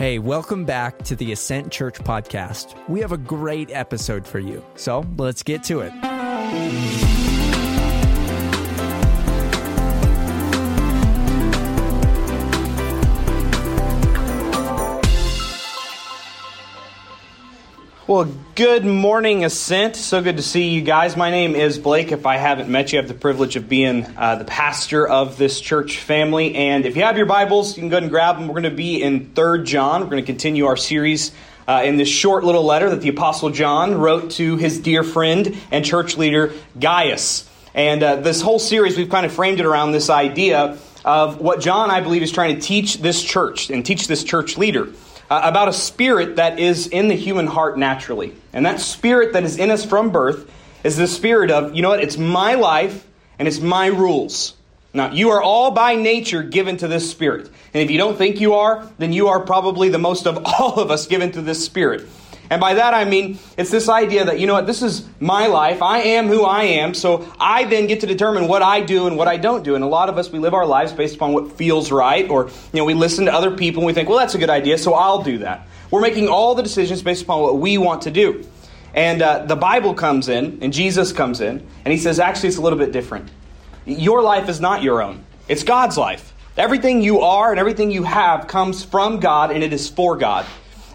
Hey, welcome back to the Ascent Church podcast. We have a great episode for you. So let's get to it. Well, good morning, Ascent. So good to see you guys. My name is Blake. If I haven't met you, I have the privilege of being uh, the pastor of this church family. And if you have your Bibles, you can go ahead and grab them. We're going to be in Third John. We're going to continue our series uh, in this short little letter that the Apostle John wrote to his dear friend and church leader, Gaius. And uh, this whole series, we've kind of framed it around this idea of what John, I believe, is trying to teach this church and teach this church leader uh, about a spirit that is in the human heart naturally. And that spirit that is in us from birth is the spirit of, you know what, it's my life and it's my rules. Now, you are all by nature given to this spirit. And if you don't think you are, then you are probably the most of all of us given to this spirit. And by that I mean, it's this idea that, you know what, this is my life. I am who I am. So I then get to determine what I do and what I don't do. And a lot of us, we live our lives based upon what feels right. Or, you know, we listen to other people and we think, well, that's a good idea, so I'll do that. We're making all the decisions based upon what we want to do. And uh, the Bible comes in, and Jesus comes in, and he says, actually, it's a little bit different. Your life is not your own, it's God's life. Everything you are and everything you have comes from God, and it is for God.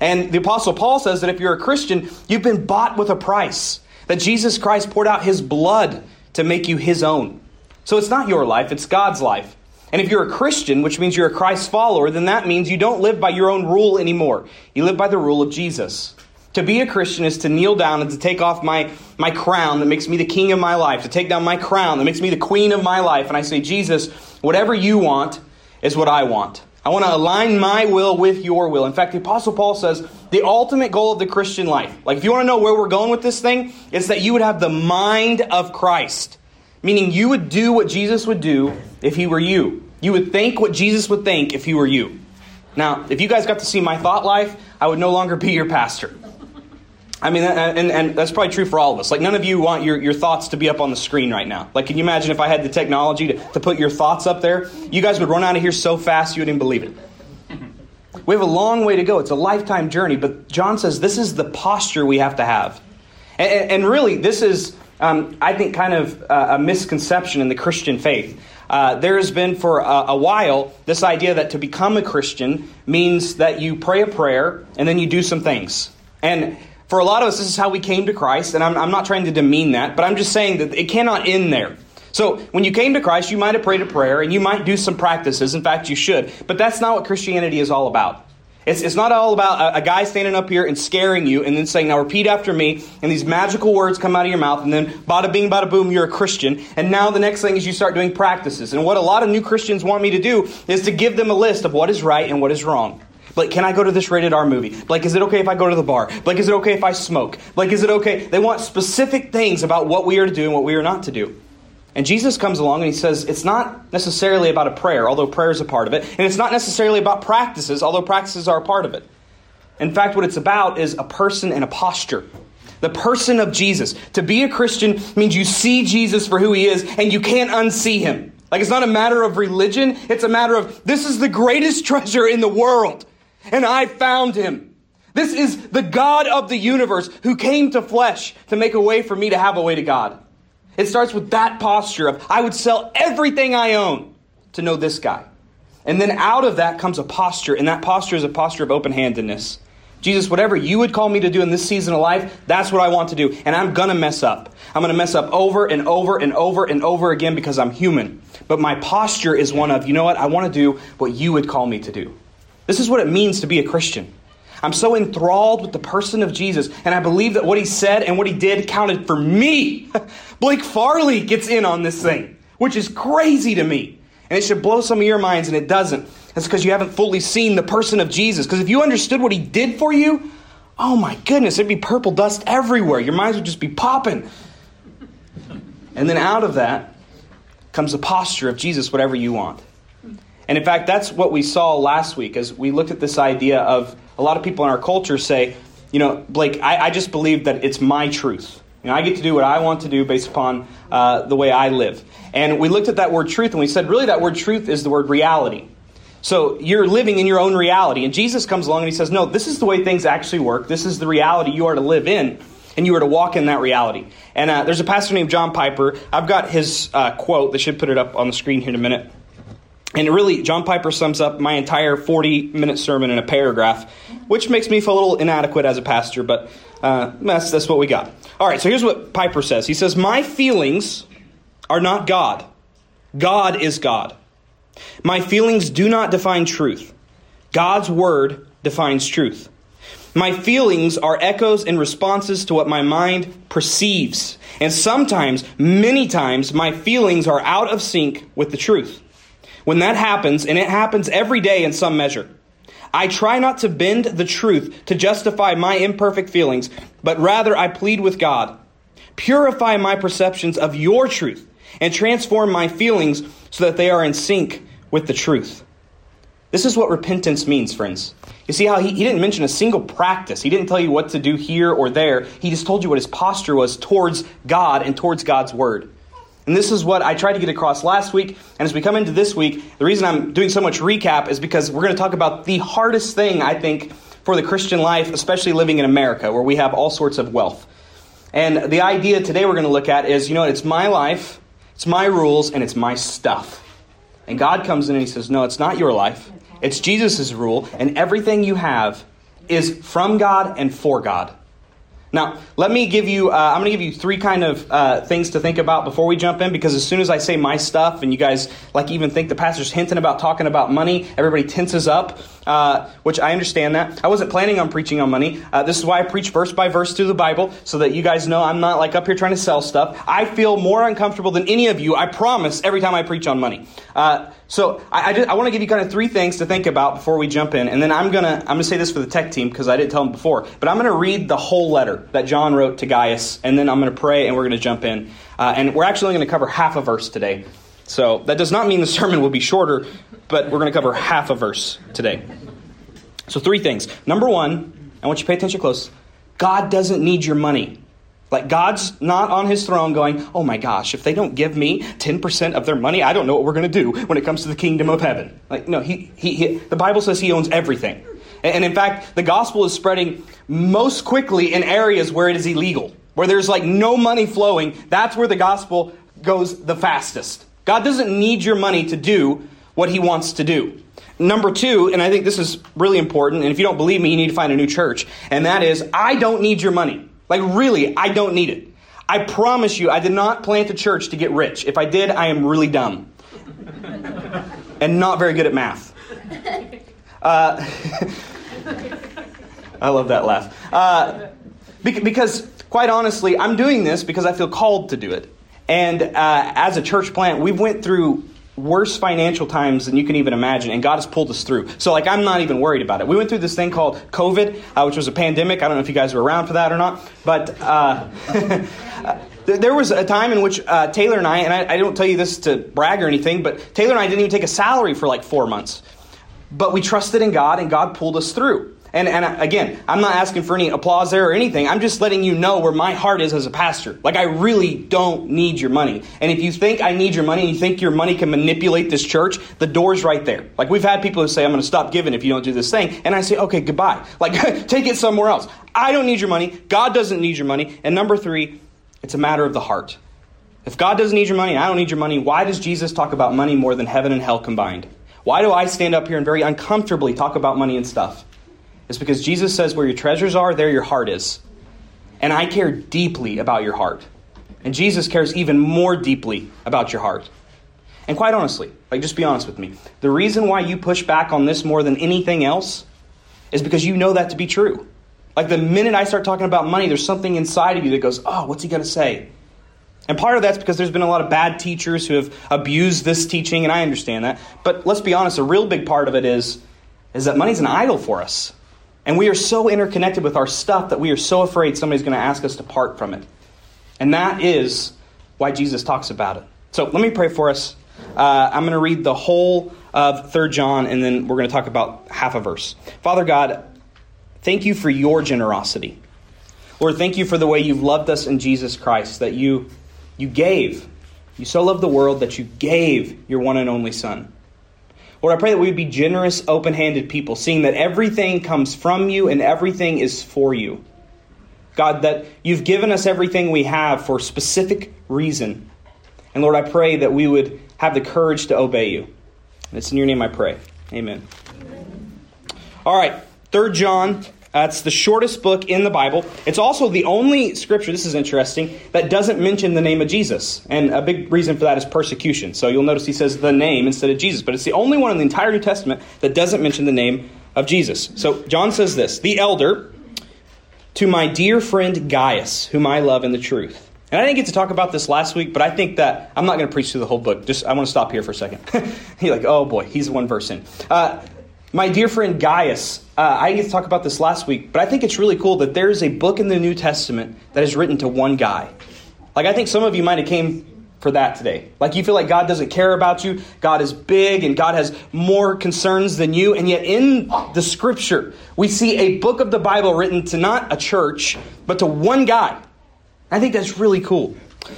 And the Apostle Paul says that if you're a Christian, you've been bought with a price, that Jesus Christ poured out his blood to make you his own. So it's not your life, it's God's life. And if you're a Christian, which means you're a Christ follower, then that means you don't live by your own rule anymore. You live by the rule of Jesus. To be a Christian is to kneel down and to take off my, my crown that makes me the king of my life, to take down my crown that makes me the queen of my life. And I say, Jesus, whatever you want is what I want. I want to align my will with your will. In fact, the Apostle Paul says the ultimate goal of the Christian life, like if you want to know where we're going with this thing, is that you would have the mind of Christ. Meaning you would do what Jesus would do if he were you. You would think what Jesus would think if he were you. Now, if you guys got to see my thought life, I would no longer be your pastor. I mean, and, and that's probably true for all of us. Like, none of you want your, your thoughts to be up on the screen right now. Like, can you imagine if I had the technology to, to put your thoughts up there? You guys would run out of here so fast you wouldn't believe it. We have a long way to go. It's a lifetime journey. But John says this is the posture we have to have. And, and really, this is, um, I think, kind of a misconception in the Christian faith. Uh, there has been for a, a, while this idea that to become a Christian means that you pray a prayer and then you do some things. And for a lot of us, this is how we came to Christ, and I'm, I'm not trying to demean that, but I'm just saying that it cannot end there. So, when you came to Christ, you might have prayed a prayer and you might do some practices. In fact, you should. But that's not what Christianity is all about. It's, it's not all about a, a, guy standing up here and scaring you and then saying, now repeat after me, and these magical words come out of your mouth, and then bada bing, bada boom, you're a Christian. And now the next thing is you start doing practices. And what a lot of new Christians want me to do is to give them a list of what is right and what is wrong. Like, can I go to this rated R movie? Like, is it okay if I go to the bar? Like, is it okay if I smoke? Like, is it okay? They want specific things about what we are to do and what we are not to do. And Jesus comes along and he says it's not necessarily about a prayer, although prayer is a part of it. And it's not necessarily about practices, although practices are a part of it. In fact, what it's about is a person and a posture. The person of Jesus. To be a Christian means you see Jesus for who he is and you can't unsee him. Like it's not a matter of religion, it's a matter of this is the greatest treasure in the world and I found him. This is the God of the universe who came to flesh to make a way for me to have a way to God. It starts with that posture of, I would sell everything I own to know this guy. And then out of that comes a posture, and that posture is a posture of open handedness. Jesus, whatever you would call me to do in this season of life, that's what I want to do. And I'm going to mess up. I'm going to mess up over and over and over and over again because I'm human. But my posture is one of, you know what? I want to do what you would call me to do. This is what it means to be a Christian. I'm so enthralled with the person of Jesus, and I believe that what he said and what he did counted for me. Blake Farley gets in on this thing, which is crazy to me. And it should blow some of your minds, and it doesn't. That's because you haven't fully seen the person of Jesus. Because if you understood what he did for you, oh my goodness, it'd be purple dust everywhere. Your minds would just be popping. And then out of that comes the posture of Jesus, whatever you want. And in fact, that's what we saw last week as we looked at this idea of a lot of people in our culture say, you know, Blake, I, I just believe that it's my truth. You know, I get to do what I want to do based upon uh, the way I live. And we looked at that word truth and we said, really, that word truth is the word reality. So you're living in your own reality. And Jesus comes along and he says, No, this is the way things actually work. This is the reality you are to live in, and you are to walk in that reality. And uh, there's a pastor named John Piper. I've got his uh, quote. They should put it up on the screen here in a minute. And really, John Piper sums up my entire 40 minute sermon in a paragraph, which makes me feel a little inadequate as a pastor, but uh, that's, that's what we got. All right, so here's what Piper says He says, My feelings are not God, God is God. My feelings do not define truth, God's word defines truth. My feelings are echoes and responses to what my mind perceives. And sometimes, many times, my feelings are out of sync with the truth. When that happens, and it happens every day in some measure, I try not to bend the truth to justify my imperfect feelings, but rather I plead with God. Purify my perceptions of your truth and transform my feelings so that they are in sync with the truth. This is what repentance means, friends. You see how he, he didn't mention a single practice. He didn't tell you what to do here or there. He just told you what his posture was towards God and towards God's word. And this is what I tried to get across last week. And as we come into this week, the reason I'm doing so much recap is because we're going to talk about the hardest thing, I think, for the Christian life, especially living in America, where we have all sorts of wealth. And the idea today we're going to look at is you know, it's my life, it's my rules, and it's my stuff. And God comes in and He says, No, it's not your life. It's Jesus' rule, and everything you have is from God and for God. Now, let me give you, uh, I'm going to give you three kind of uh, things to think about before we jump in, because as soon as I say my stuff, and you guys like even think the pastor's hinting about talking about money, everybody tenses up, uh, which I understand that. I wasn't planning on preaching on money. Uh, this is why I preach verse by verse through the Bible, so that you guys know I'm not like up here trying to sell stuff. I feel more uncomfortable than any of you, I promise, every time I preach on money. Uh, so I, I, I want to give you kind of three things to think about before we jump in, and then I'm gonna I'm gonna say this for the tech team because I didn't tell them before, but I'm gonna read the whole letter that John wrote to Gaius, and then I'm gonna pray and we're gonna jump in, uh, and we're actually gonna cover half a verse today. So that does not mean the sermon will be shorter, but we're gonna cover half a verse today. So three things. Number one, I want you to pay attention close. God doesn't need your money. Like God's not on his throne going, oh my gosh, if they don't give me 10% of their money, I don't know what we're going to do when it comes to the kingdom of heaven. Like, no, he, he, he, the Bible says he owns everything. And in fact, the gospel is spreading most quickly in areas where it is illegal, where there's like no money flowing. That's where the gospel goes the fastest. God doesn't need your money to do what he wants to do. Number two, and I think this is really important, and if you don't believe me, you need to find a new church, and that is, I don't need your money. Like, really, I don't need it. I promise you, I did not plant a church to get rich. If I did, I am really dumb and not very good at math. Uh, I love that laugh. Uh, because, quite honestly, I'm doing this because I feel called to do it. And uh, as a church plant, we've went through worse financial times than you can even imagine, and God has pulled us through. So, like, I'm not even worried about it. We went through this thing called COVID, uh, which was a pandemic. I don't know if you guys were around for that or not, but uh, there was a time in which uh, Taylor and I, and I, I don't tell you this to brag or anything, but Taylor and I didn't even take a salary for like four months. But we trusted in God, and God pulled us through. And, and again, I'm not asking for any applause there or anything. I'm just letting you know where my heart is as a pastor. Like, I really don't need your money. And if you think I need your money and you think your money can manipulate this church, the door's right there. Like, we've had people who say, I'm going to stop giving if you don't do this thing. And I say, okay, goodbye. Like, take it somewhere else. I don't need your money. God doesn't need your money. And number three, it's a matter of the heart. If God doesn't need your money, and I don't need your money, why does Jesus talk about money more than heaven and hell combined? Why do I stand up here and very uncomfortably talk about money and stuff? It's because Jesus says, Where your treasures are, there your heart is. And I care deeply about your heart. And Jesus cares even more deeply about your heart. And quite honestly, like just be honest with me, the reason why you push back on this more than anything else is because you know that to be true. Like the minute I start talking about money, there's something inside of you that goes, oh, what's he going to say? And part of that's because there's been a lot of bad teachers who have abused this teaching, and I understand that. But let's be honest, a real big part of it is, is that money's an idol for us. And we are so interconnected with our stuff that we are so afraid somebody's going to ask us to part from it. And that is why Jesus talks about it. So let me pray for us. Uh, I'm going to read the whole of 3 John, and then we're going to talk about half a verse. Father God, thank you for your generosity. Lord, thank you for the way you've loved us in Jesus Christ, that you, you gave. You so loved the world that you gave your one and only Son. Lord, I pray that we would be generous, open handed people, seeing that everything comes from you and everything is for you. God, that you've given us everything we have for a specific reason. And Lord, I pray that we would have the courage to obey you. And it's in your name I pray. Amen. All right, Third John. Uh, it's the shortest book in the Bible. It's also the only scripture, this is interesting, that doesn't mention the name of Jesus. And a big reason for that is persecution. So you'll notice he says the name instead of Jesus. But it's the only one in the entire New Testament that doesn't mention the name of Jesus. So John says this The elder, to my dear friend Gaius, whom I love in the truth. And I didn't get to talk about this last week, but I think that I'm not going to preach through the whole book. Just I want to stop here for a second. You're like, oh boy, he's one verse in. Uh, my dear friend Gaius, uh, I didn't get to talk about this last week, but I think it's really cool that there's a book in the New Testament that is written to one guy. Like I think some of you might have came for that today. Like you feel like God doesn't care about you, God is big, and God has more concerns than you, and yet in the Scripture we see a book of the Bible written to not a church, but to one guy. I think that's really cool.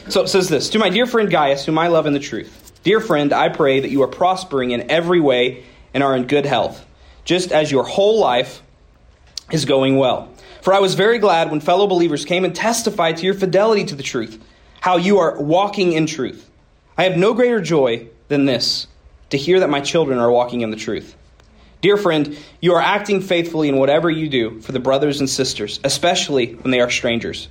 So it says this To my dear friend Gaius, whom I love in the truth, dear friend, I pray that you are prospering in every way and are in good health, just as your whole life is going well. For I was very glad when fellow believers came and testified to your fidelity to the truth, how you are walking in truth. I have no greater joy than this, to hear that my children are walking in the truth. Dear friend, you are acting faithfully in whatever you do for the brothers and sisters, especially when they are strangers.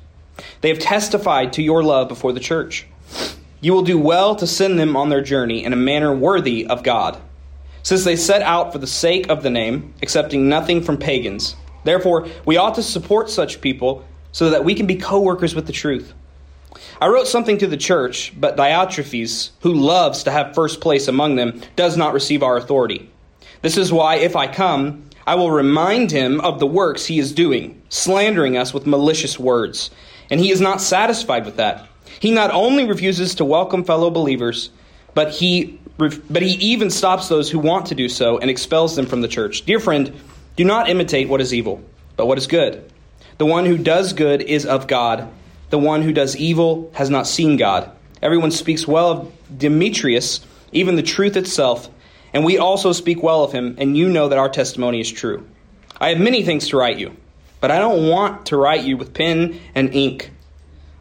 They have testified to your love before the church. You will do well to send them on their journey in a manner worthy of God, since they set out for the sake of the name, accepting nothing from pagans. Therefore, we ought to support such people so that we can be co workers with the truth. I wrote something to the church, but Diotrephes, who loves to have first place among them, does not receive our authority. This is why, if I come, I will remind him of the works he is doing, slandering us with malicious words. And he is not satisfied with that. He not only refuses to welcome fellow believers, but he but he even stops those who want to do so and expels them from the church. Dear friend, do not imitate what is evil, but what is good. The one who does good is of God. The one who does evil has not seen God. Everyone speaks well of Demetrius, even the truth itself, and we also speak well of him, and you know that our testimony is true. I have many things to write you but I don't want to write you with pen and ink.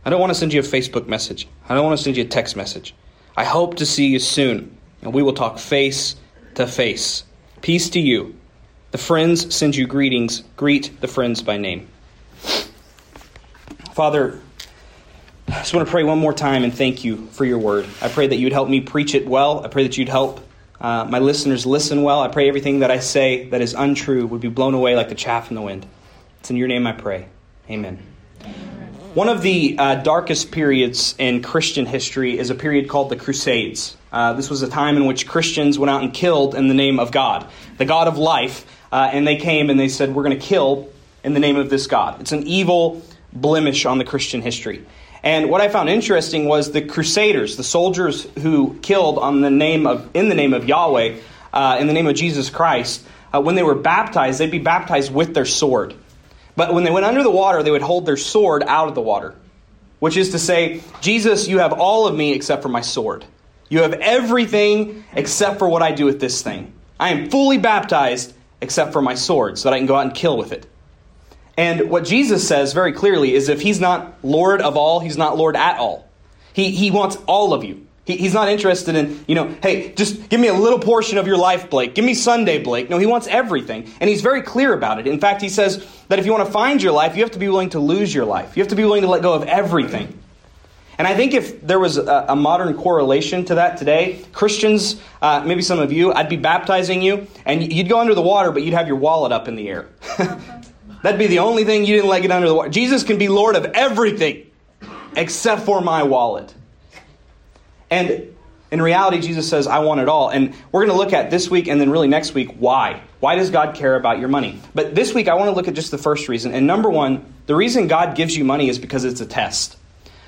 I don't want to send you a Facebook message. I don't want to send you a text message. I hope to see you soon, and we will talk face to face. Peace to you. The friends send you greetings. Greet the friends by name. Father, I just want to pray one more time and thank you for your word. I pray that you'd help me preach it well. I pray that you'd help uh, my listeners listen well. I pray everything that I say that is untrue would be blown away like the chaff in the wind. It's in your name I pray. Amen. One of the uh, darkest periods in Christian history is a period called the Crusades. Uh, this was a time in which Christians went out and killed in the name of God, the God of life, uh, and they came and they said, We're going to kill in the name of this God. It's an evil blemish on the Christian history. And what I found interesting was the Crusaders, the soldiers who killed on the name of, in the name of Yahweh, uh, in the name of Jesus Christ, uh, when they were baptized, they'd be baptized with their sword. But when they went under the water, they would hold their sword out of the water, which is to say, Jesus, you have all of me except for my sword. You have everything except for what I do with this thing. I am fully baptized except for my sword so that I can go out and kill with it. And what Jesus says very clearly is if he's not Lord of all, he's not Lord at all. He, he wants all of you. He, he's not interested in, you know, hey, just give me a little portion of your life, Blake. Give me Sunday, Blake. No, he wants everything. And he's very clear about it. In fact, he says that if you want to find your life, you have to be willing to lose your life. You have to be willing to let go of everything. And I think if there was a, a modern correlation to that today, Christians, uh, maybe some of you, I'd be baptizing you, and you'd go under the water, but you'd have your wallet up in the air. That'd be the only thing you didn't let get under the water. Jesus can be Lord of everything except for my wallet. And in reality, Jesus says, I want it all. And we're going to look at this week and then really next week why. Why does God care about your money? But this week, I want to look at just the first reason. And number one, the reason God gives you money is because it's a test.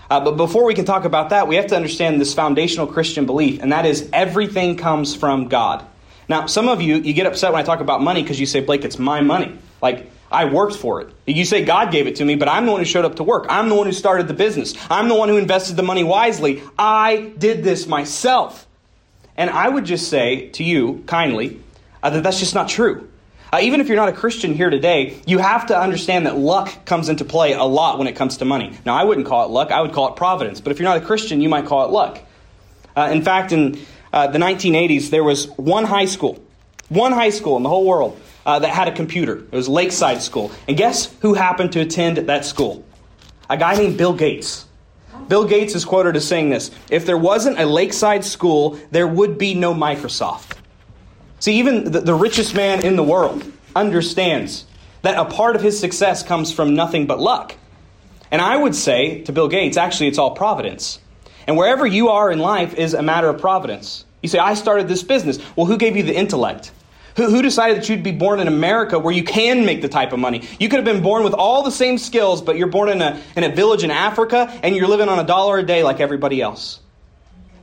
Uh, but before we can talk about that, we have to understand this foundational Christian belief, and that is everything comes from God. Now, some of you, you get upset when I talk about money because you say, Blake, it's my money. Like, I worked for it. You say God gave it to me, but I'm the one who showed up to work. I'm the one who started the business. I'm the one who invested the money wisely. I did this myself. And I would just say to you kindly uh, that that's just not true. Uh, even if you're not a Christian here today, you have to understand that luck comes into play a lot when it comes to money. Now, I wouldn't call it luck, I would call it providence. But if you're not a Christian, you might call it luck. Uh, in fact, in uh, the 1980s, there was one high school, one high school in the whole world uh, that had a computer. It was Lakeside School. And guess who happened to attend that school? A guy named Bill Gates. Bill Gates is quoted as saying this If there wasn't a lakeside school, there would be no Microsoft. See, even the, the richest man in the world understands that a part of his success comes from nothing but luck. And I would say to Bill Gates, actually, it's all providence. And wherever you are in life is a matter of providence. You say, I started this business. Well, who gave you the intellect? Who, who decided that you'd be born in America where you can make the type of money? You could have been born with all the same skills, but you're born in a, in a village in Africa and you're living on a dollar a day like everybody else.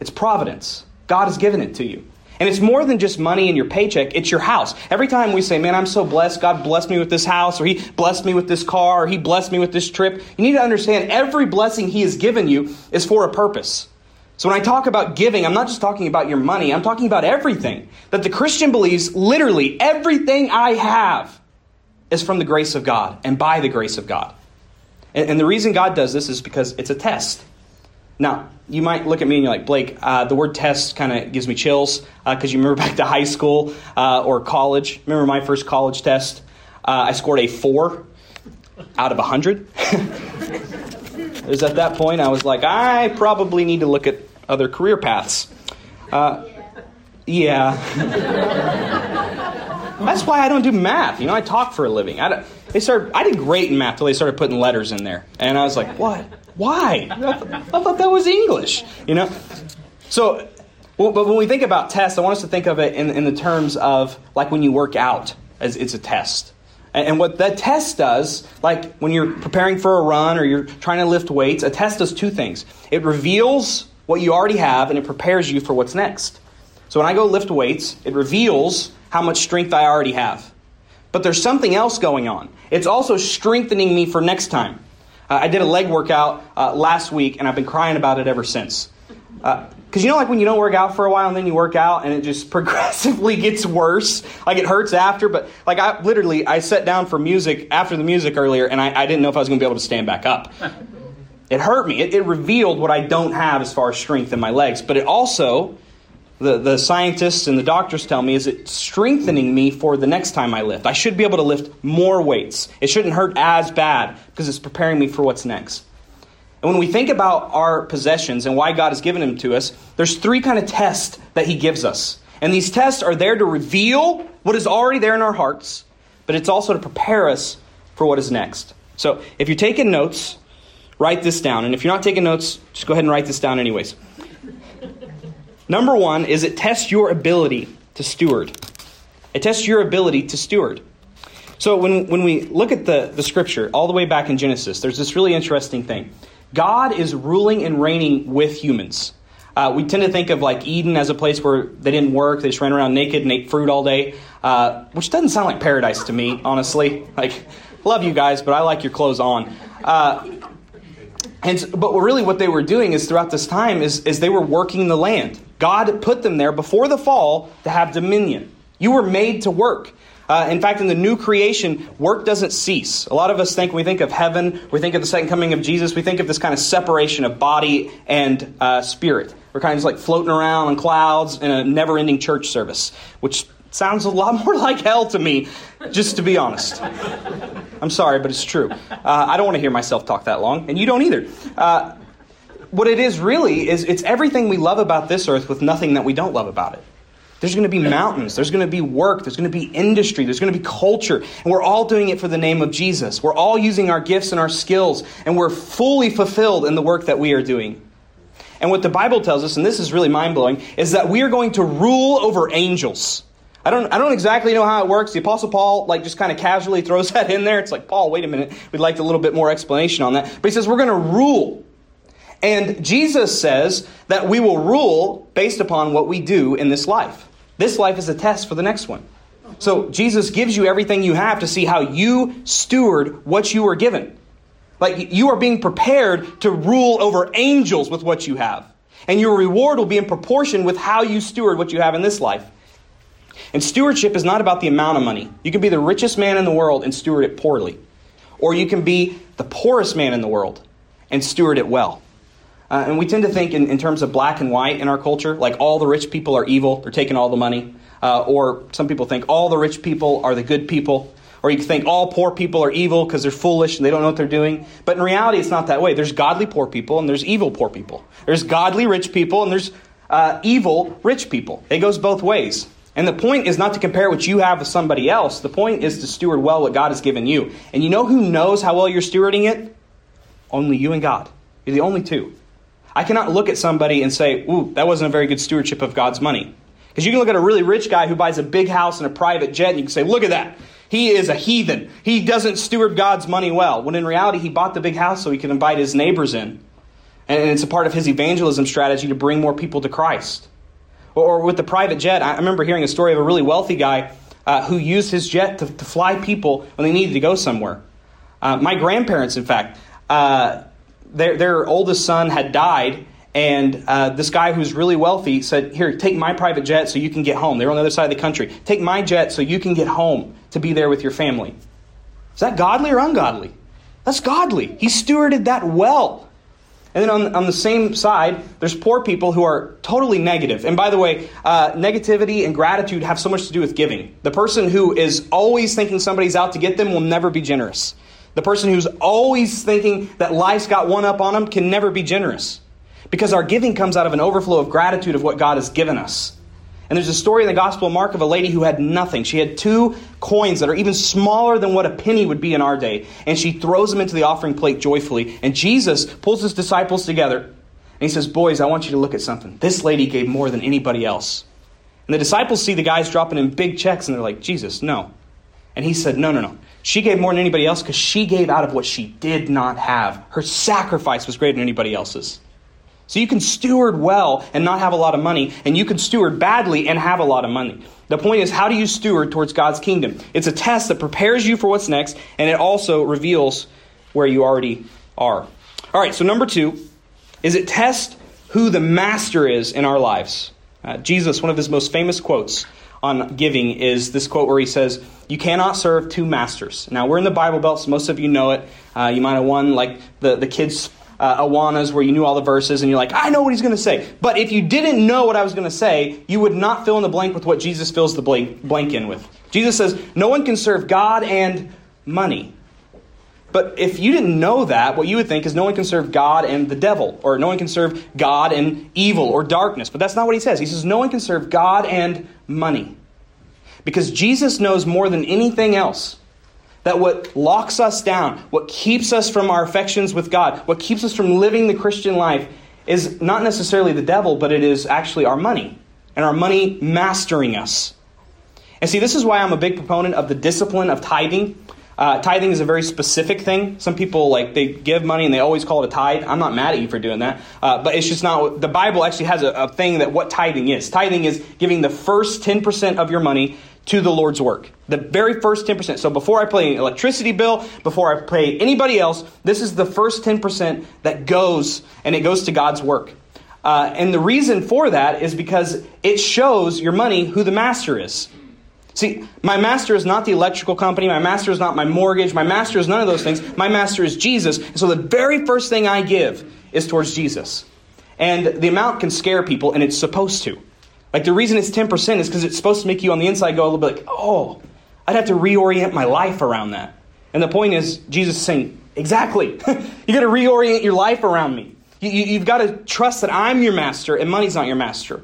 It's providence. God has given it to you. And it's more than just money in your paycheck, it's your house. Every time we say, Man, I'm so blessed, God blessed me with this house, or He blessed me with this car, or He blessed me with this trip, you need to understand every blessing He has given you is for a purpose. So when I talk about giving, I'm not just talking about your money, I'm talking about everything. That the Christian believes literally everything I have is from the grace of God and by the grace of God. And, and the reason God does this is because it's a test. Now, you might look at me and you're like, Blake, uh, the word test kind of gives me chills because uh, you remember back to high school uh, or college. Remember my first college test? Uh, I scored a four out of a 100. Was at that point I was like, I probably need to look at other career paths. Uh, yeah. That's why I don't do math. You know, I talk for a living. I, they started, I did great in math till they started putting letters in there. And I was like, what? Why? I, thought that was English, you know? So, well, but when we think about tests, I want us to think of it in, in the terms of like when you work out, as it's a test. And what that test does, like when you're preparing for a run or you're trying to lift weights, a test does two things. It reveals what you already have and it prepares you for what's next. So when I go lift weights, it reveals how much strength I already have. But there's something else going on. It's also strengthening me for next time. Uh, I did a leg workout uh, last week and I've been crying about it ever since. Uh, because you know, like when you don't work out for a while and then you work out and it just progressively gets worse. Like it hurts after, but like I literally, I sat down for music after the music earlier and I, I didn't know if I was going to be able to stand back up. it hurt me. It, it revealed what I don't have as far as strength in my legs. But it also, the, the scientists and the doctors tell me, is it strengthening me for the next time I lift. I should be able to lift more weights. It shouldn't hurt as bad because it's preparing me for what's next. And when we think about our possessions and why God has given them to us, there's three kind of tests that He gives us. And these tests are there to reveal what is already there in our hearts, but it's also to prepare us for what is next. So if you're taking notes, write this down. And if you're not taking notes, just go ahead and write this down anyways. Number one is it tests your ability to steward. It tests your ability to steward. So when, when we look at the, the scripture, all the way back in Genesis, there's this really interesting thing. God is ruling and reigning with humans. Uh, we tend to think of like Eden as a place where they didn't work, they just ran around naked and ate fruit all day, uh, which doesn't sound like paradise to me, honestly. Like, love you guys, but I like your clothes on. Uh, and but really, what they were doing is throughout this time is, is they were working the land. God put them there before the fall to have dominion. You were made to work. Uh, in fact, in the new creation, work doesn't cease. A lot of us think, we think of heaven, we think of the second coming of Jesus, we think of this kind of separation of body and uh, spirit. We're kind of just like floating around on clouds in a never ending church service, which sounds a lot more like hell to me, just to be honest. I'm sorry, but it's true. Uh, I don't want to hear myself talk that long, and you don't either. Uh, what it is really is it's everything we love about this earth with nothing that we don't love about it. There's going to be mountains. There's going to be work. There's going to be industry. There's going to be culture. And we're all doing it for the name of Jesus. We're all using our gifts and our skills, and we're fully fulfilled in the work that we are doing. And what the Bible tells us, and this is really mind blowing, is that we are going to rule over angels. I don't, I don't exactly know how it works. The Apostle Paul, like, just kind of casually throws that in there. It's like, Paul, wait a minute. We'd like a little bit more explanation on that. But he says we're going to rule. And Jesus says that we will rule based upon what we do in this life. This life is a test for the next one. So Jesus gives you everything you have to see how you steward what you are given. Like you are being prepared to rule over angels with what you have. And your reward will be in proportion with how you steward what you have in this life. And stewardship is not about the amount of money. You can be the richest man in the world and steward it poorly. Or you can be the poorest man in the world and steward it well. Uh, and we tend to think in, in, terms of black and white in our culture, like all the rich people are evil, they're taking all the money. Uh, or some people think all the rich people are the good people. Or you think all poor people are evil because they're foolish and they don't know what they're doing. But in reality, it's not that way. There's godly poor people and there's evil poor people. There's godly rich people and there's uh, evil rich people. It goes both ways. And the point is not to compare what you have with somebody else. The point is to steward well what God has given you. And you know who knows how well you're stewarding it? Only you and God. You're the only two. I cannot look at somebody and say, ooh, that wasn't a very good stewardship of God's money. Because you can look at a really rich guy who buys a big house and a private jet, and you can say, look at that. He is a heathen. He doesn't steward God's money well. When in reality, he bought the big house so he could invite his neighbors in. And it's a part of his evangelism strategy to bring more people to Christ. Or with the private jet, I remember hearing a story of a really wealthy guy uh, who used his jet to, to, fly people when they needed to go somewhere. Uh, my grandparents, in fact, uh, their, their oldest son had died, and uh, this guy who's really wealthy said, Here, take my private jet so you can get home. They're on the other side of the country. Take my jet so you can get home to be there with your family. Is that godly or ungodly? That's godly. He stewarded that well. And then on, on the same side, there's poor people who are totally negative. And by the way, uh, negativity and gratitude have so much to do with giving. The person who is always thinking somebody's out to get them will never be generous. The person who's always thinking that life's got one up on them can never be generous. Because our giving comes out of an overflow of gratitude of what God has given us. And there's a story in the Gospel of Mark of a lady who had nothing. She had two coins that are even smaller than what a penny would be in our day. And she throws them into the offering plate joyfully. And Jesus pulls his disciples together and he says, Boys, I want you to look at something. This lady gave more than anybody else. And the disciples see the guys dropping in big checks and they're like, Jesus, no. And he said, No, no, no. She gave more than anybody else because she gave out of what she did not have. Her sacrifice was greater than anybody else's. So you can steward well and not have a lot of money, and you can steward badly and have a lot of money. The point is, how do you steward towards God's kingdom? It's a test that prepares you for what's next, and it also reveals where you already are. All right, so number two is it tests who the master is in our lives. Uh, Jesus, one of his most famous quotes on giving is this quote where he says, You cannot serve two masters. Now, we're in the Bible Belt, so most of you know it. Uh, you might have won like the, the kids' uh, Awanas where you knew all the verses and you're like, I know what he's going to say. But if you didn't know what I was going to say, you would not fill in the blank with what Jesus fills the blank, blank in with. Jesus says, No one can serve God and money. But if you didn't know that, what you would think is no one can serve God and the devil, or no one can serve God and evil or darkness. But that's not what he says. He says no one can serve God and money. Because Jesus knows more than anything else that what locks us down, what keeps us from our affections with God, what keeps us from living the Christian life is not necessarily the devil, but it is actually our money and our money mastering us. And see, this is why I'm a big proponent of the discipline of tithing. Uh, tithing is a very specific thing. Some people like they give money and they always call it a tithe. I'm not mad at you for doing that, uh, but it's just not. The Bible actually has a, a thing that what tithing is. Tithing is giving the first ten percent of your money to the Lord's work. The very first 10%. So before I pay an electricity bill, before I pay anybody else, this is the first 10% that goes, and it goes to God's work. Uh, and the reason for that is because it shows your money who the master is. See, my master is not the electrical company. My master is not my mortgage. My master is none of those things. My master is Jesus. And so the very first thing I give is towards Jesus. And the amount can scare people, and it's supposed to. Like the reason it's 10% is because it's supposed to make you on the inside go a little bit like, oh, I'd have to reorient my life around that. And the point is, Jesus is saying, exactly. you got to reorient your life around me. You, you, you've got to trust that I'm your master and money's not your master.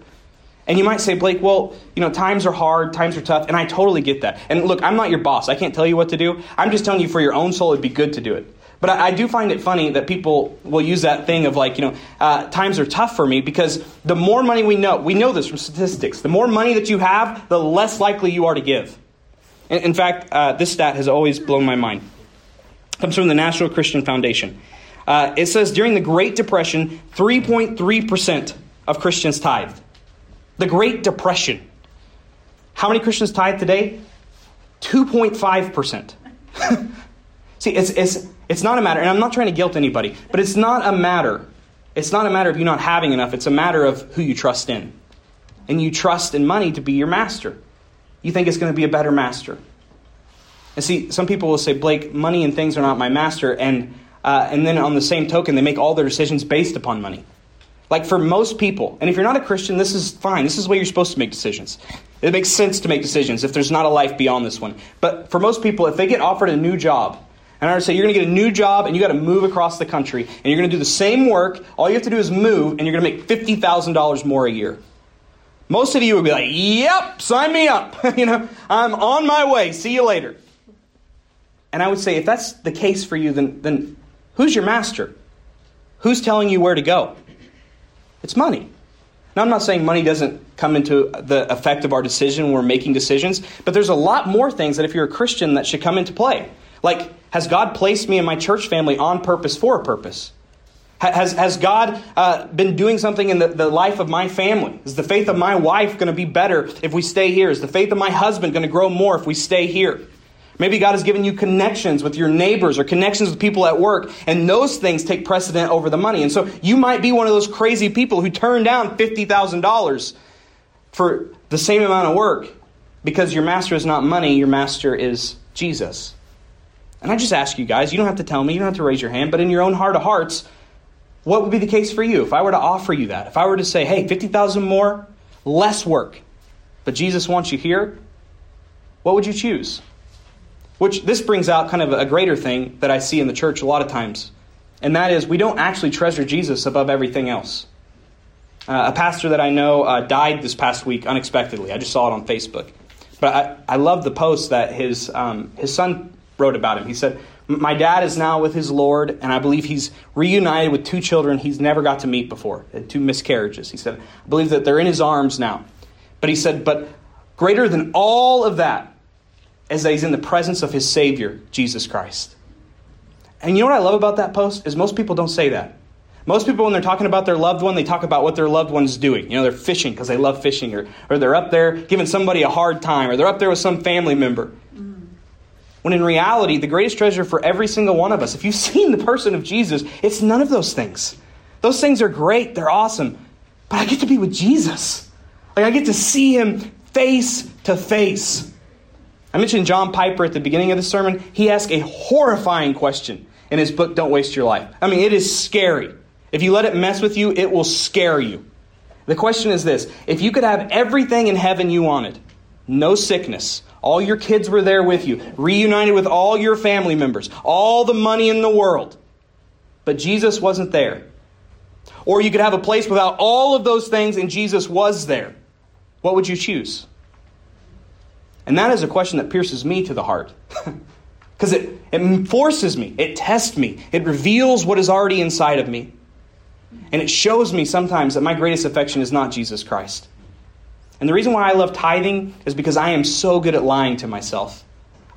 And you might say, Blake, well, you know, times are hard, times are tough, and I totally get that. And look, I'm not your boss. I can't tell you what to do. I'm just telling you for your own soul, it'd be good to do it. But I, I, do find it funny that people will use that thing of like, you know, uh, times are tough for me because the more money we know, we know this from statistics, the more money that you have, the less likely you are to give. In, in fact, uh, this stat has always blown my mind. It comes from the National Christian Foundation. Uh, it says during the Great Depression, 3.3% of Christians tithed. The Great Depression. How many Christians tithe today? 2.5%. See, it's, it's, it's not a matter, and I'm not trying to guilt anybody, but it's not a matter. it's not a matter of you not having enough, it's a matter of who you trust in. And you trust in money to be your master. You think it's going to be a better master. And see, some people will say, Blake, money and things are not my master. And, uh, and then on the same token, they make all their decisions based upon money. Like for most people, and if you're not a Christian, this is fine. This is the way you're supposed to make decisions. It makes sense to make decisions if there's not a life beyond this one. But for most people, if they get offered a new job, and I would say you're going to get a new job and you got to move across the country and you're going to do the same work, all you have to do is move and you're going to make $50,000 more a year. Most of you would be like, "Yep, sign me up." you know, I'm on my way. See you later. And I would say if that's the case for you then then who's your master? Who's telling you where to go? It's money. Now, I'm not saying money doesn't come into the effect of our decision when we're making decisions, but there's a lot more things that if you're a Christian that should come into play. Like, has God placed me in my church family on purpose for a purpose? Has, has God uh, been doing something in the, the life of my family? Is the faith of my wife going to be better if we stay here? Is the faith of my husband going to grow more if we stay here? Maybe God has given you connections with your neighbors or connections with people at work, and those things take precedent over the money. And so you might be one of those crazy people who turn down $50,000 for the same amount of work because your master is not money, your master is Jesus. And I just ask you guys, you don't have to tell me, you don't have to raise your hand, but in your own heart of hearts, what would be the case for you if I were to offer you that? If I were to say, hey, 50,000 more, less work, but Jesus wants you here, what would you choose? Which this brings out kind of a greater thing that I see in the church a lot of times, and that is we don't actually treasure Jesus above everything else. Uh, a pastor that I know uh, died this past week unexpectedly. I just saw it on Facebook. But I, I love the post that his, um, his son wrote about him. He said, My dad is now with his Lord, and I believe he's reunited with two children he's never got to meet before, two miscarriages. He said, I believe that they're in his arms now. But he said, But greater than all of that is that he's in the presence of his Savior, Jesus Christ. And you know what I love about that post? Is most people don't say that. Most people, when they're talking about their loved one, they talk about what their loved one's doing. You know, they're fishing because they love fishing, or, or they're up there giving somebody a hard time, or they're up there with some family member. When in reality, the greatest treasure for every single one of us, if you've seen the person of Jesus, it's none of those things. Those things are great, they're awesome. But I get to be with Jesus. Like, I get to see him face to face. I mentioned John Piper at the beginning of the sermon. He asked a horrifying question in his book, Don't Waste Your Life. I mean, it is scary. If you let it mess with you, it will scare you. The question is this if you could have everything in heaven you wanted, no sickness, all your kids were there with you, reunited with all your family members, all the money in the world, but Jesus wasn't there. Or you could have a place without all of those things and Jesus was there. What would you choose? And that is a question that pierces me to the heart. Because it, it forces me, it tests me, it reveals what is already inside of me. And it shows me sometimes that my greatest affection is not Jesus Christ. And the reason why I love tithing is because I am so good at lying to myself.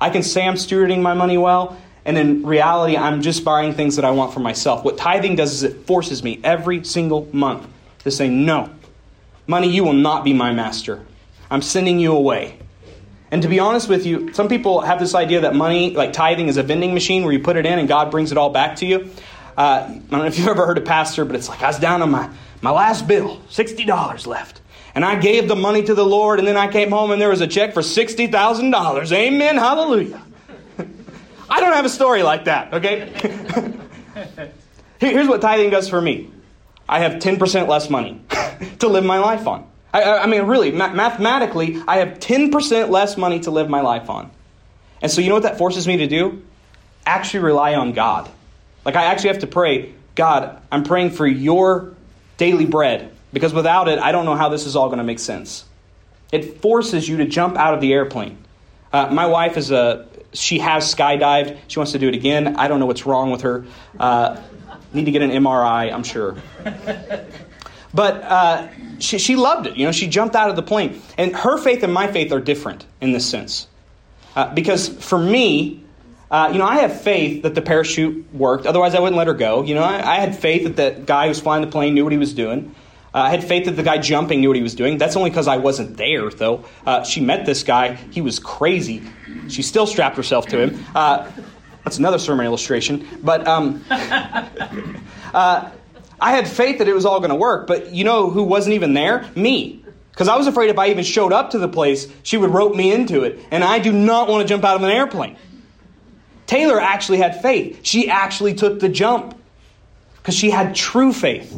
I can say I'm stewarding my money well, and in reality, I'm just buying things that I want for myself. What tithing does is it forces me every single month to say, No, money, you will not be my master. I'm sending you away. And to be honest with you, some people have this idea that money, like tithing, is a vending machine where you put it in and God brings it all back to you. Uh, I don't know if you've ever heard a pastor, but it's like I was down on my, my last bill, $60 left. And I gave the money to the Lord, and then I came home and there was a check for $60,000. Amen. Hallelujah. I don't have a story like that, okay? Here's what tithing does for me I have 10% less money to live my life on. I, I mean, really, ma- mathematically, I have 10% less money to live my life on. And so, you know what that forces me to do? Actually rely on God. Like, I actually have to pray, God, I'm praying for your daily bread, because without it, I don't know how this is all going to make sense. It forces you to jump out of the airplane. Uh, my wife is a, she has skydived. She wants to do it again. I don't know what's wrong with her. Uh, need to get an MRI, I'm sure. But uh, she, she loved it. You know, she jumped out of the plane. And her faith and my faith are different in this sense. Uh, because for me, uh, you know, I have faith that the parachute worked. Otherwise, I wouldn't let her go. You know, I, I had faith that the guy who was flying the plane knew what he was doing. Uh, I had faith that the guy jumping knew what he was doing. That's only because I wasn't there, though. Uh, she met this guy. He was crazy. She still strapped herself to him. Uh, that's another sermon illustration. But um, uh, I had faith that it was all going to work, but you know who wasn't even there? Me. Because I was afraid if I even showed up to the place, she would rope me into it. And I do not want to jump out of an airplane. Taylor actually had faith. She actually took the jump because she had true faith.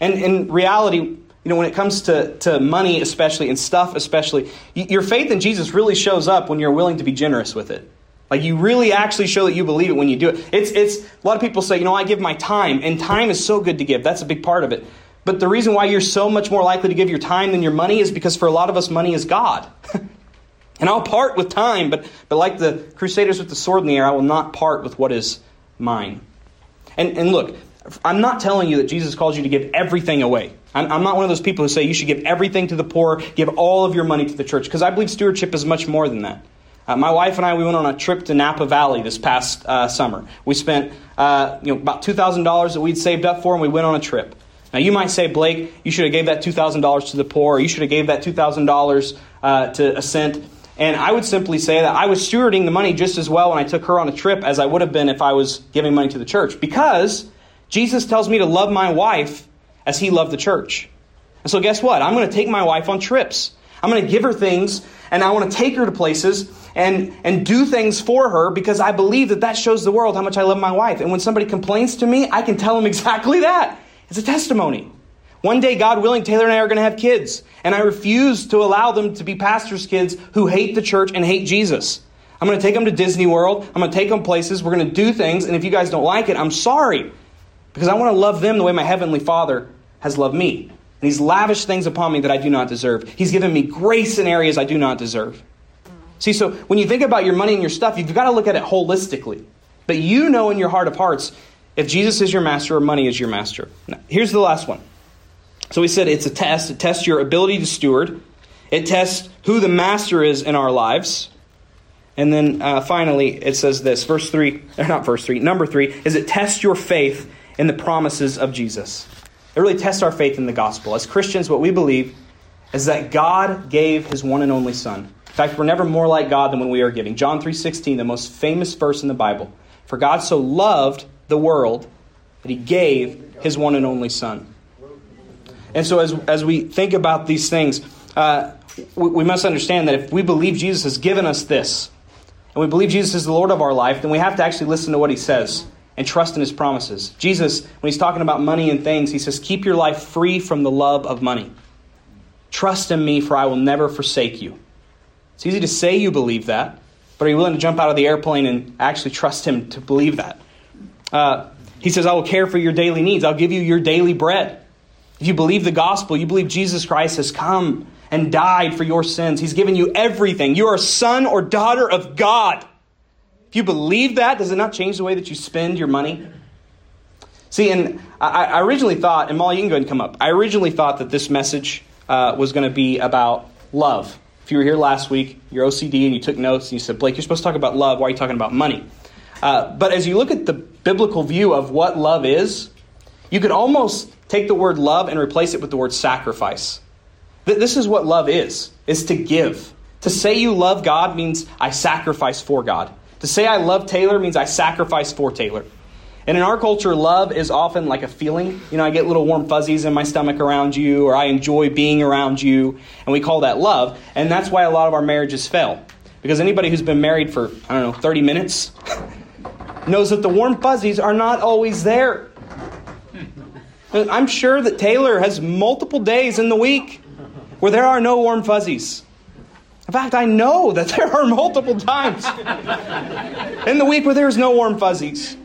And in reality, you know, when it comes to, to money, especially, and stuff, especially, your faith in Jesus really shows up when you're willing to be generous with it. Like you really actually show that you believe it when you do it. It's, it's, a lot of people say, you know, I give my time, and time is so good to give. That's a big part of it. But the reason why you're so much more likely to give your time than your money is because for a lot of us, money is God. and I'll part with time, but, but like the Crusaders with the sword in the air, I will not part with what is mine. And, and look, I'm not telling you that Jesus calls you to give everything away. I'm, I'm not one of those people who say you should give everything to the poor, give all of your money to the church, because I believe stewardship is much more than that. Uh, my wife and I, we went on a trip to Napa Valley this past uh, summer. We spent uh, you know, about $2,000 that we'd saved up for, and we went on a trip. Now, you might say, Blake, you should have gave that $2,000 to the poor, or you should have gave that $2,000 uh, to Ascent. And I would simply say that I was stewarding the money just as well when I took her on a trip as I would have been if I was giving money to the church. Because Jesus tells me to love my wife as he loved the church. And so, guess what? I'm going to take my wife on trips. I'm going to give her things, and I want to take her to places and, and do things for her because I believe that that shows the world how much I love my wife. And when somebody complains to me, I can tell them exactly that. It's a testimony. One day, God willing, Taylor and I are going to have kids. And I refuse to allow them to be pastors' kids who hate the church and hate Jesus. I'm going to take them to Disney World. I'm going to take them places. We're going to do things. And if you guys don't like it, I'm sorry. Because I want to love them the way my Heavenly Father has loved me. And He's lavished things upon me that I do not deserve. He's given me grace in areas I do not deserve. See, so when you think about your money and your stuff, you've got to look at it holistically. But you know in your heart of hearts if Jesus is your master or money is your master. Now, here's the last one. So we said it's a test. It tests your ability to steward. It tests who the master is in our lives. And then uh, finally, it says this, verse 3, or not verse 3, number 3, is it tests your faith in the promises of Jesus. It really tests our faith in the gospel. As Christians, what we believe is that God gave his one and only Son. In fact, we're never more like God than when we are giving. John 3.16, the most famous verse in the Bible. For God so loved the world that he gave his one and only Son. And so, as, as we think about these things, uh, we, we must understand that if we believe Jesus has given us this, and we believe Jesus is the Lord of our life, then we have to actually listen to what he says and trust in his promises. Jesus, when he's talking about money and things, he says, Keep your life free from the love of money. Trust in me, for I will never forsake you. It's easy to say you believe that, but are you willing to jump out of the airplane and actually trust him to believe that? Uh, he says, I will care for your daily needs. I'll give you your daily bread. If you believe the gospel, you believe Jesus Christ has come and died for your sins. He's given you everything. You are a son or daughter of God. If you believe that, does it not change the way that you spend your money? See, and I, I originally thought, and Molly, you can go and come up. I originally thought that this message uh, was going to be about love. If you were here last week, you're OCD and you took notes and you said, Blake, you're supposed to talk about love. Why are you talking about money? Uh, but as you look at the biblical view of what love is, you could almost take the word love and replace it with the word sacrifice. This is what love is, is to give. To say you love God means I sacrifice for God. To say I love Taylor means I sacrifice for Taylor. And in our culture, love is often like a feeling. You know, I get little warm fuzzies in my stomach around you, or I enjoy being around you, and we call that love. And that's why a lot of our marriages fail. Because anybody who's been married for, I don't know, 30 minutes knows that the warm fuzzies are not always there. I'm sure that Taylor has multiple days in the week where there are no warm fuzzies. In fact, I know that there are multiple times in the week where there's no warm fuzzies.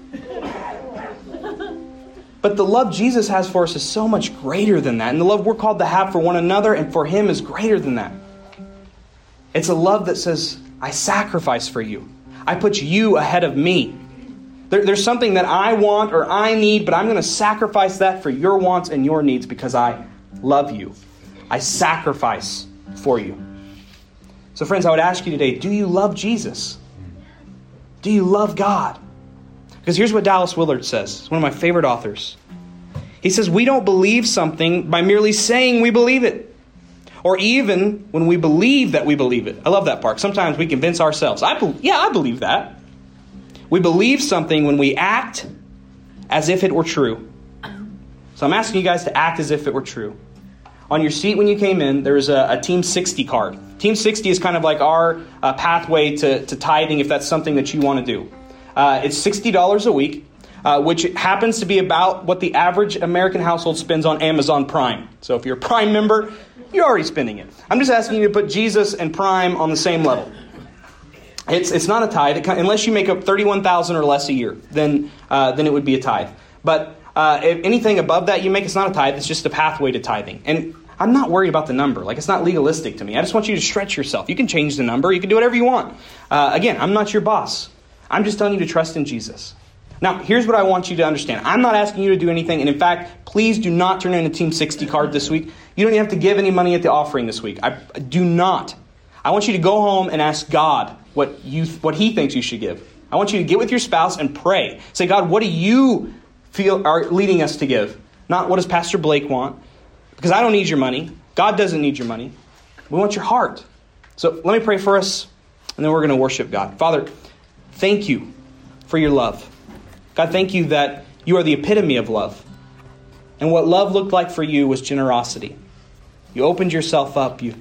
But the love Jesus has for us is so much greater than that. And the love we're called to have for one another and for Him is greater than that. It's a love that says, I sacrifice for you. I put you ahead of me. There, there's something that I want or I need, but I'm going to sacrifice that for your wants and your needs because I love you. I sacrifice for you. So, friends, I would ask you today do you love Jesus? Do you love God? Because here's what Dallas Willard says, one of my favorite authors. He says, We don't believe something by merely saying we believe it, or even when we believe that we believe it. I love that part. Sometimes we convince ourselves, I be- Yeah, I believe that. We believe something when we act as if it were true. So I'm asking you guys to act as if it were true. On your seat when you came in, there was a, a Team 60 card. Team 60 is kind of like our uh, pathway to, to tithing if that's something that you want to do. Uh, it's $60 a week, uh, which happens to be about what the average American household spends on Amazon Prime. So if you're a Prime member, you're already spending it. I'm just asking you to put Jesus and Prime on the same level. It's, it's not a tithe it, unless you make up 31000 or less a year. Then uh, then it would be a tithe. But uh, if anything above that you make, it's not a tithe. It's just a pathway to tithing. And I'm not worried about the number. Like it's not legalistic to me. I just want you to stretch yourself. You can change the number. You can do whatever you want. Uh, again, I'm not your boss. I'm just telling you to trust in Jesus. Now, here's what I want you to understand. I'm not asking you to do anything, and in fact, please do not turn in a Team 60 card this week. You don't even have to give any money at the offering this week. I do not. I want you to go home and ask God what, you, what He thinks you should give. I want you to get with your spouse and pray. Say, God, what do you feel are leading us to give? Not what does Pastor Blake want? Because I don't need your money. God doesn't need your money. We want your heart. So let me pray for us, and then we're going to worship God. Father, thank you for your love. God, thank you that you are the epitome of love. And what love looked like for you was generosity. You opened yourself up. You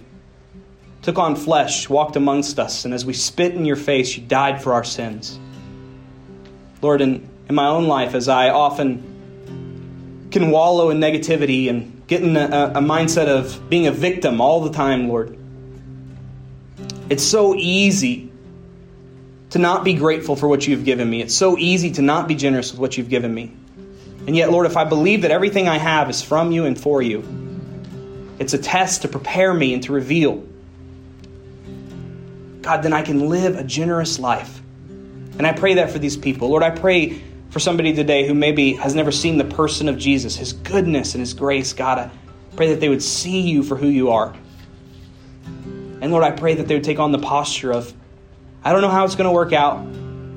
took on flesh, walked amongst us, and as we spit in your face, you died for our sins. Lord, in, in my own life, as I often can wallow in negativity and get in a, a mindset of being a victim all the time, Lord, it's so easy to not be grateful for what you've given me. It's so easy to not be generous with what you've given me. And yet, Lord, if I believe that everything I have is from you and for you, it's a test to prepare me and to reveal. God, then I can live a generous life. And I pray that for these people. Lord, I pray for somebody today who maybe has never seen the person of Jesus, his goodness and his grace. God, I pray that they would see you for who you are. And Lord, I pray that they would take on the posture of, I don't know how it's going to work out,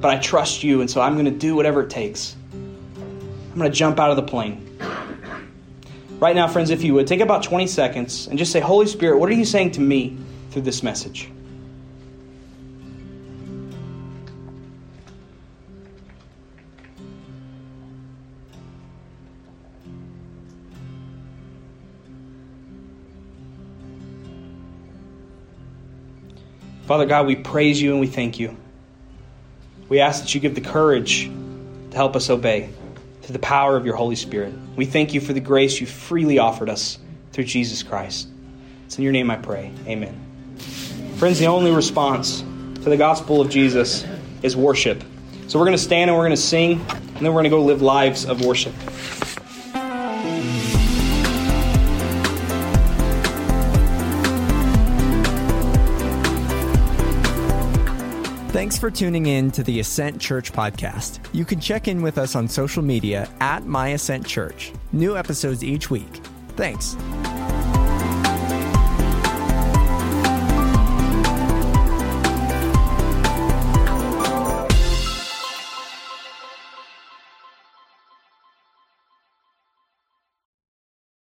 but I trust you, and so I'm going to do whatever it takes. I'm going to jump out of the plane. Right now, friends, if you would, take about 20 seconds and just say, Holy Spirit, what are you saying to me through this message? Father God, we praise you and we thank you. We ask that you give the courage to help us obey through the power of your Holy Spirit. We thank you for the grace you freely offered us through Jesus Christ. It's in your name I pray. Amen. Friends, the only response to the gospel of Jesus is worship. So we're going to stand and we're going to sing, and then we're going to go live lives of worship. Thanks for tuning in to the Ascent Church podcast. You can check in with us on social media at My Ascent Church. New episodes each week. Thanks.